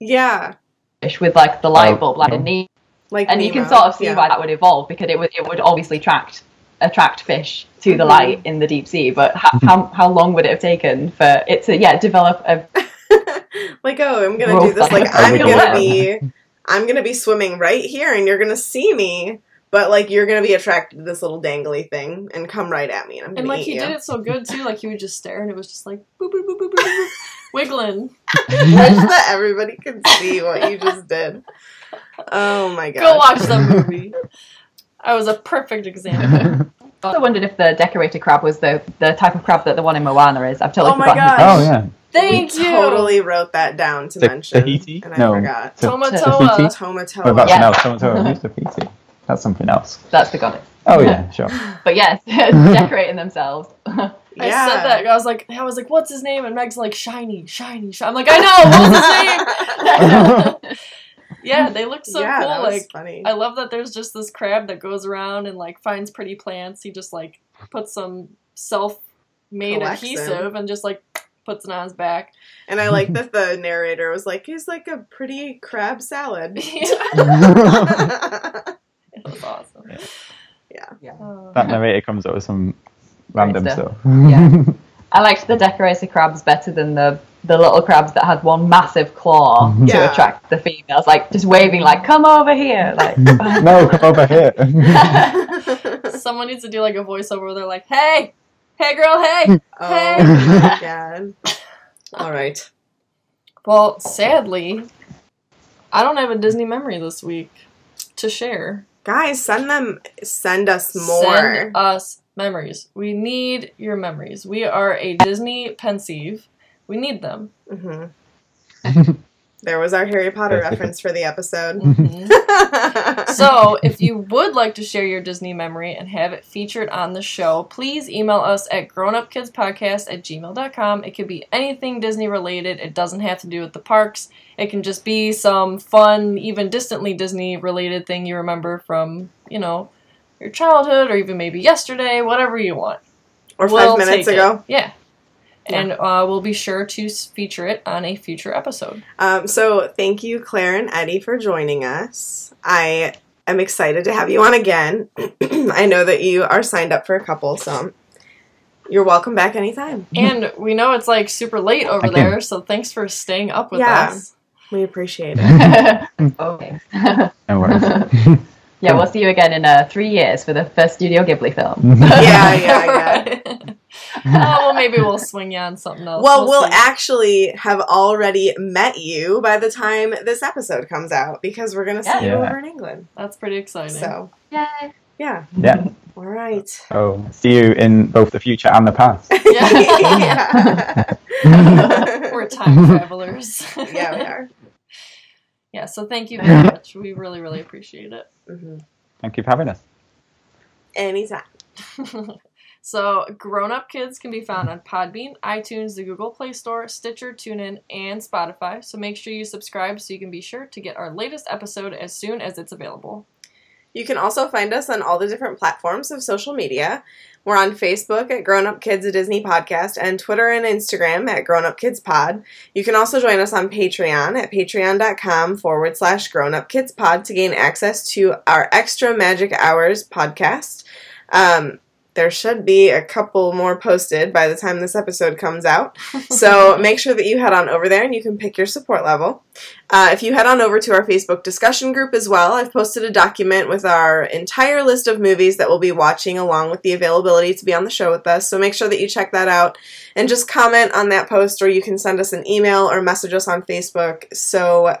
Yeah. Fish with like the light Oh, bulb like a knee, Like and you can sort of see Yeah. why that would evolve because it would it would obviously attract attract fish to the Mhm. light in the deep sea. But how, how how long would it have taken for it to yeah develop a like oh i'm gonna do this like i'm gonna be i'm gonna be swimming right here and you're gonna see me but like you're gonna be attracted to this little dangly thing and come right at me and i'm gonna And like eat he you did it so good too. Like he would just stare, and it was just like boop boop boop boop boop, boop wiggling. i wish that everybody could see what you just did oh my god Go watch the movie. I was a perfect example. I also wondered if the decorated crab was the the type of crab that the one in Moana is. I've totally Oh my forgotten. gosh. oh yeah. Thank we you. totally wrote that down to Ta- mention Te Fiti? and i No. forgot Ta- Tamatoa. Tahiti? What Tamatoa about Yeah. no, Tomato Who's Te Fiti? That's something else. That's the goddess. Oh yeah, sure. But yes, decorating themselves. I Yeah. said that. I was like, I was like, what's his name? And Meg's like, shiny, shiny, shiny. I'm like, I know. What was his name? yeah, they look so yeah cool. that was Like, funny I love that there's just this crab that goes around and like finds pretty plants. He just like puts some self-made adhesive and just like puts it on his back. and i like that the narrator was like he's like a pretty crab salad it was awesome. yeah Yeah. Oh. that narrator comes up with some random Great stuff. stuff. Yeah. I liked the decorated crabs better than the the little crabs that had one massive claw Yeah. to attract the females, like just waving, like "Come over here!" Like, no, come over here. Someone needs to do like a voiceover where they're like, "Hey, hey, girl, hey." Oh Hey. my god. All right. Well, sadly, I don't have a Disney memory this week to share. Guys, send them send us more. Send us memories. We need your memories. We are a Disney Pensieve. We need them. hmm there was our Harry Potter reference for the episode. Mhm. so, if you would like to share your Disney memory and have it featured on the show, please email us at grownupkidspodcast at gmail.com. It could be anything Disney related. It doesn't have to do with the parks. It can just be some fun, even distantly Disney related thing you remember from, you know, your childhood or even maybe yesterday, whatever you want. or 5 We'll minutes take it. ago. Yeah. Yeah. And uh, we'll be sure to feature it on a future episode. Um, so thank you, Claire and Eddie, for joining us. I am excited to have you on again. I know that you are signed up for a couple, so you're welcome back anytime. And we know it's like super late over there, so thanks for staying up with Yeah. us. We appreciate it. okay. No worries. Yeah, we'll see you again in uh, three years for the first Studio Ghibli film. yeah, yeah, yeah. oh, well, maybe we'll swing you on something else. Well, we'll see. actually have already met you by the time this episode comes out because we're going to see Yeah. you Yeah. over in England. That's pretty exciting. So, Yay. yeah. yeah. All right. So see you in both the future and the past. Yeah. yeah. We're time travelers. yeah, we are. Yeah, so thank you very much. We really, really appreciate it. hmm Thank you for having us. Anytime. so, Grown Up Kids can be found on Podbean, iTunes, the Google Play Store, Stitcher, TuneIn, and Spotify. So make sure you subscribe so you can be sure to get our latest episode as soon as it's available. You can also find us on all the different platforms of social media. We're on Facebook at Grown Up Kids, a Disney podcast, and Twitter and Instagram at Grown Up Kids Pod. You can also join us on Patreon at patreon.com forward slash Grown Up Kids Pod to gain access to our extra Magic Hours podcast. Um, there should be a couple more posted by the time this episode comes out. So make sure that you head on over there and you can pick your support level. Uh, if you head on over to our Facebook discussion group as well, I've posted a document with our entire list of movies that we'll be watching along with the availability to be on the show with us. So make sure that you check that out and just comment on that post or you can send us an email or message us on Facebook so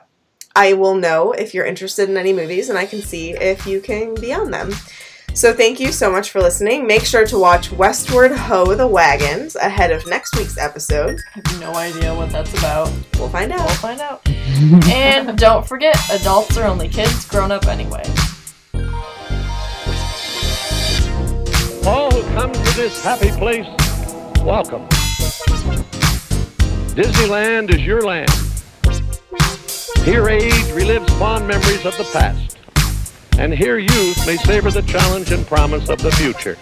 I will know if you're interested in any movies and I can see if you can be on them. So thank you so much for listening. Make sure to watch Westward Ho the Wagons ahead of next week's episode. I have no idea what that's about. We'll find out. We'll find out. and don't forget, adults are only kids grown up anyway. All who come to this happy place, welcome. Disneyland is your land. Here age relives fond memories of the past. And here youth may savor the challenge and promise of the future.